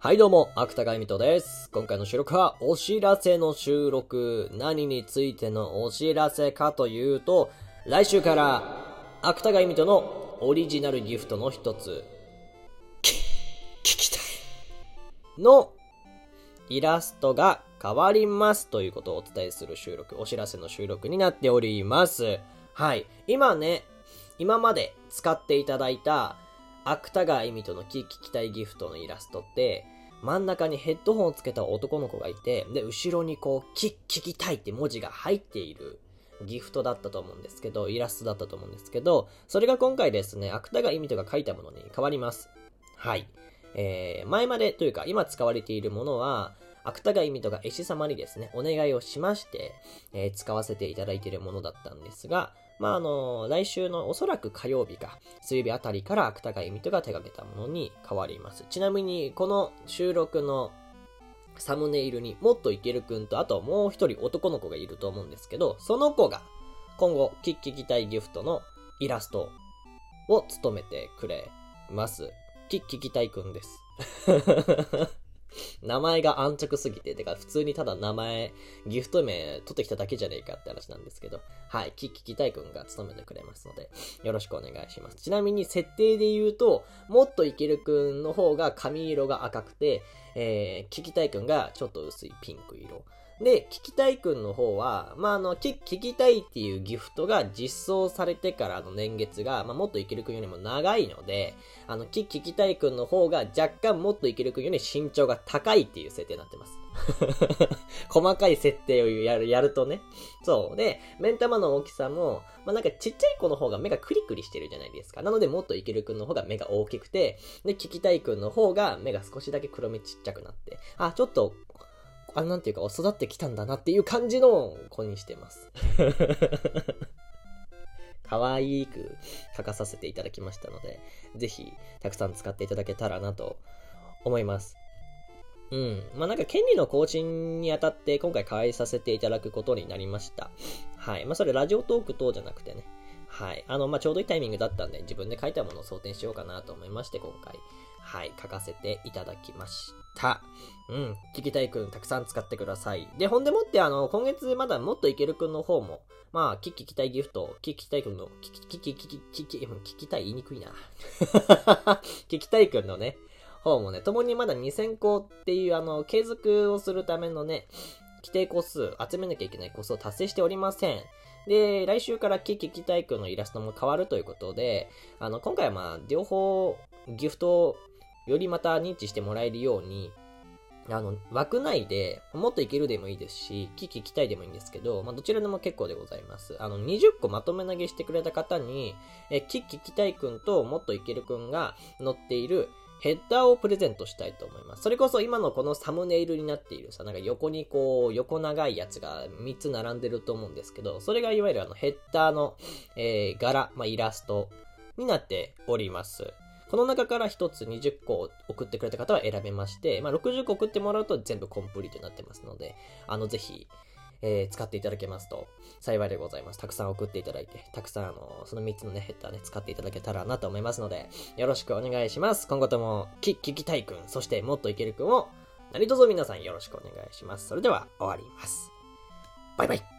はいどうも、芥川美斗です。今回の収録はお知らせの収録。何についてのお知らせかというと、来週から芥川美斗のオリジナルギフトの一つ、聞きたいのイラストが変わりますということをお伝えする収録、お知らせの収録になっております。はい。今ね、今まで使っていただいた芥川恵美との聞きたいギフトのイラストって、真ん中にヘッドホンをつけた男の子がいて、で、後ろにこう、聞聞きたいって文字が入っているギフトだったと思うんですけど、イラストだったと思うんですけど、それが今回ですね、芥川恵美とが書いたものに変わります。はい。えー、前までというか、今使われているものは、芥川恵美とが絵師様にですね、お願いをしまして、えー使わせていただいているものだったんですが、まあ、あの来週のおそらく火曜日か、水曜日あたりから芥川恵美とが手掛けたものに変わります。ちなみに、この収録のサムネイルにもっといけるくんと、あともう一人男の子がいると思うんですけど、その子が今後、キッキきたいギフトのイラストを務めてくれます。キッキきたいくんです。名前が安直すぎて、てか普通にただ名前、ギフト名取ってきただけじゃねえかって話なんですけど、はい、キッキきたいくんが務めてくれますので、よろしくお願いします。ちなみに設定で言うと、もっといけるくんの方が髪色が赤くて、えー、キキタイくんがちょっと薄いピンク色。で、キキタイくんの方は、まあ、あの、キキキタイっていうギフトが実装されてからの年月が、まあ、もっといけるくんよりも長いので、あの、キキキタイくんの方が若干もっといけるくんより身長が高いっていう設定になってます。細かい設定をやる、やるとね。そう。で、目ん玉の大きさも、まあ、なんかちっちゃい子の方が目がクリクリしてるじゃないですか。なので、もっといけるくんの方が目が大きくて、で、聞きたいくんの方が目が少しだけ黒目ちっちゃくなって、あ、ちょっと、あ、なんていうか、育ってきたんだなっていう感じの子にしてます。可愛く書かさせていただきましたので、ぜひ、たくさん使っていただけたらなと思います。うん。まあ、なんか、権利の更新にあたって、今回開させていただくことになりました。はい。まあ、それ、ラジオトーク等じゃなくてね。はい。あの、まあ、ちょうどいいタイミングだったんで、自分で書いたものを装填しようかなと思いまして、今回、はい、書かせていただきました。うん。聞きたいくん、たくさん使ってください。で、ほんでもって、あの、今月まだもっといけるくんの方も、まあ、聞きたいギフト、聞きたいくんの、聞き、聞き、聞き、聞き、聞きたい言いにくいな。聞きたいくんのね、方もね、共にまだ2000個っていう、あの、継続をするためのね、規定個数、集めなきゃいけない個数を達成しておりません。で、来週からキキキタイクのイラストも変わるということで、あの、今回はまあ、両方、ギフトをよりまた認知してもらえるように、あの、枠内で、もっといけるでもいいですし、キキきたいでもいいんですけど、まあ、どちらでも結構でございます。あの、20個まとめ投げしてくれた方に、え、キキきたいくんともっといけるくんが載っている、ヘッダーをプレゼントしたいと思います。それこそ今のこのサムネイルになっているさ、なんか横にこう、横長いやつが3つ並んでると思うんですけど、それがいわゆるあのヘッダーの、えー、柄、まあ、イラストになっております。この中から1つ20個送ってくれた方は選べまして、まあ、60個送ってもらうと全部コンプリートになってますので、あの、ぜひ、えー使っていただけますと幸いでございます。たくさん送っていただいて、たくさんあの、その3つのね、ヘッダーね、使っていただけたらなと思いますので、よろしくお願いします。今後とも、き、聞きたいくん、そしてもっといけるくんを、何卒皆さんよろしくお願いします。それでは、終わります。バイバイ